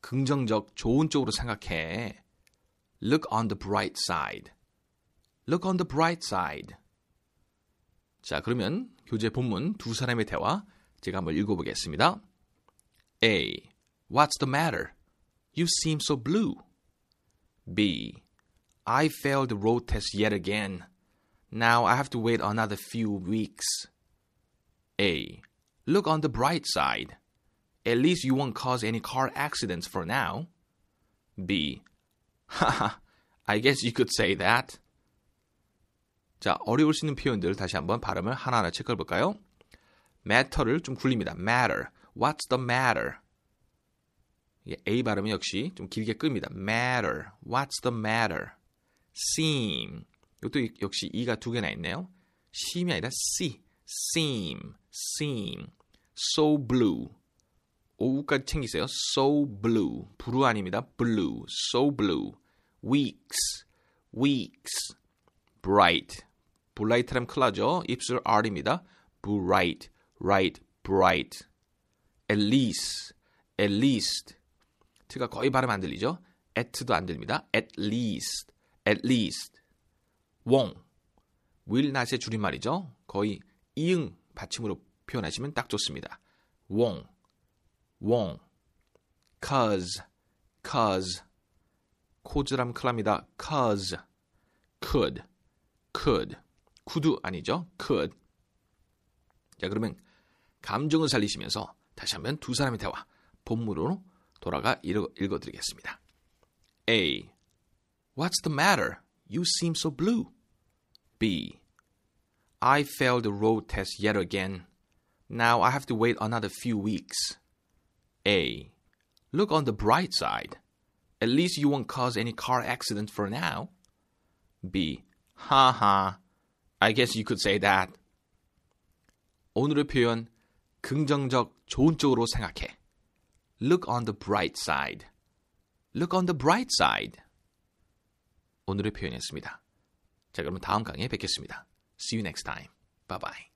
긍정적 좋은 쪽으로 생각해. Look on the bright side. Look on the bright side. 자, 그러면 교재 본문 두 사람의 대화 제가 한번 읽어보겠습니다. A. What's the matter? You seem so blue. B. I failed the road test yet again. Now I have to wait another few weeks. A. Look on the bright side. At least you won't cause any car accidents for now. B. Haha, I guess you could say that. 자, 어려울 수 있는 표현들 다시 한번 발음을 하나하나 체크해 볼까요? matter를 좀 굴립니다. matter. What's the matter? 예, A 발음은 역시 좀 길게 끕니다. matter. What's the matter? seem. 이것도 역시 E가 두 개나 있네요. seem이 아니라 C. seem. seem. so blue. 오후까지 챙기세요. so blue. blue 아닙니다. blue. so blue. weeks. weeks. bright. 큰일 나죠. 입술 R입니다. bright. right. bright. at least. at least. 트가 거의 발음 안 들리죠? at도 안 들립니다. at least. at least. won't. will not의 줄임말이죠. 거의 이응 받침으로 표현하시면 딱 좋습니다. won't. Won't. cause. cause. 큰일 납니다. cause. could. could. could 아니죠? could. 자, 그러면 감정을 살리시면서 다시 한번 두 사람의 대화 본문으로 돌아가 읽어, 읽어드리겠습니다. A. What's the matter? You seem so blue. B. I failed the road test yet again. Now I have to wait another few weeks. A. Look on the bright side. At least you won't cause any car accident for now. B. Haha. I guess you could say that. 오늘의 표현 긍정적 좋은 쪽으로 생각해. Look on the bright side. Look on the bright side. 오늘의 표현이었습니다. 자, 그러면 다음 강의에 뵙겠습니다. See you next time. Bye bye.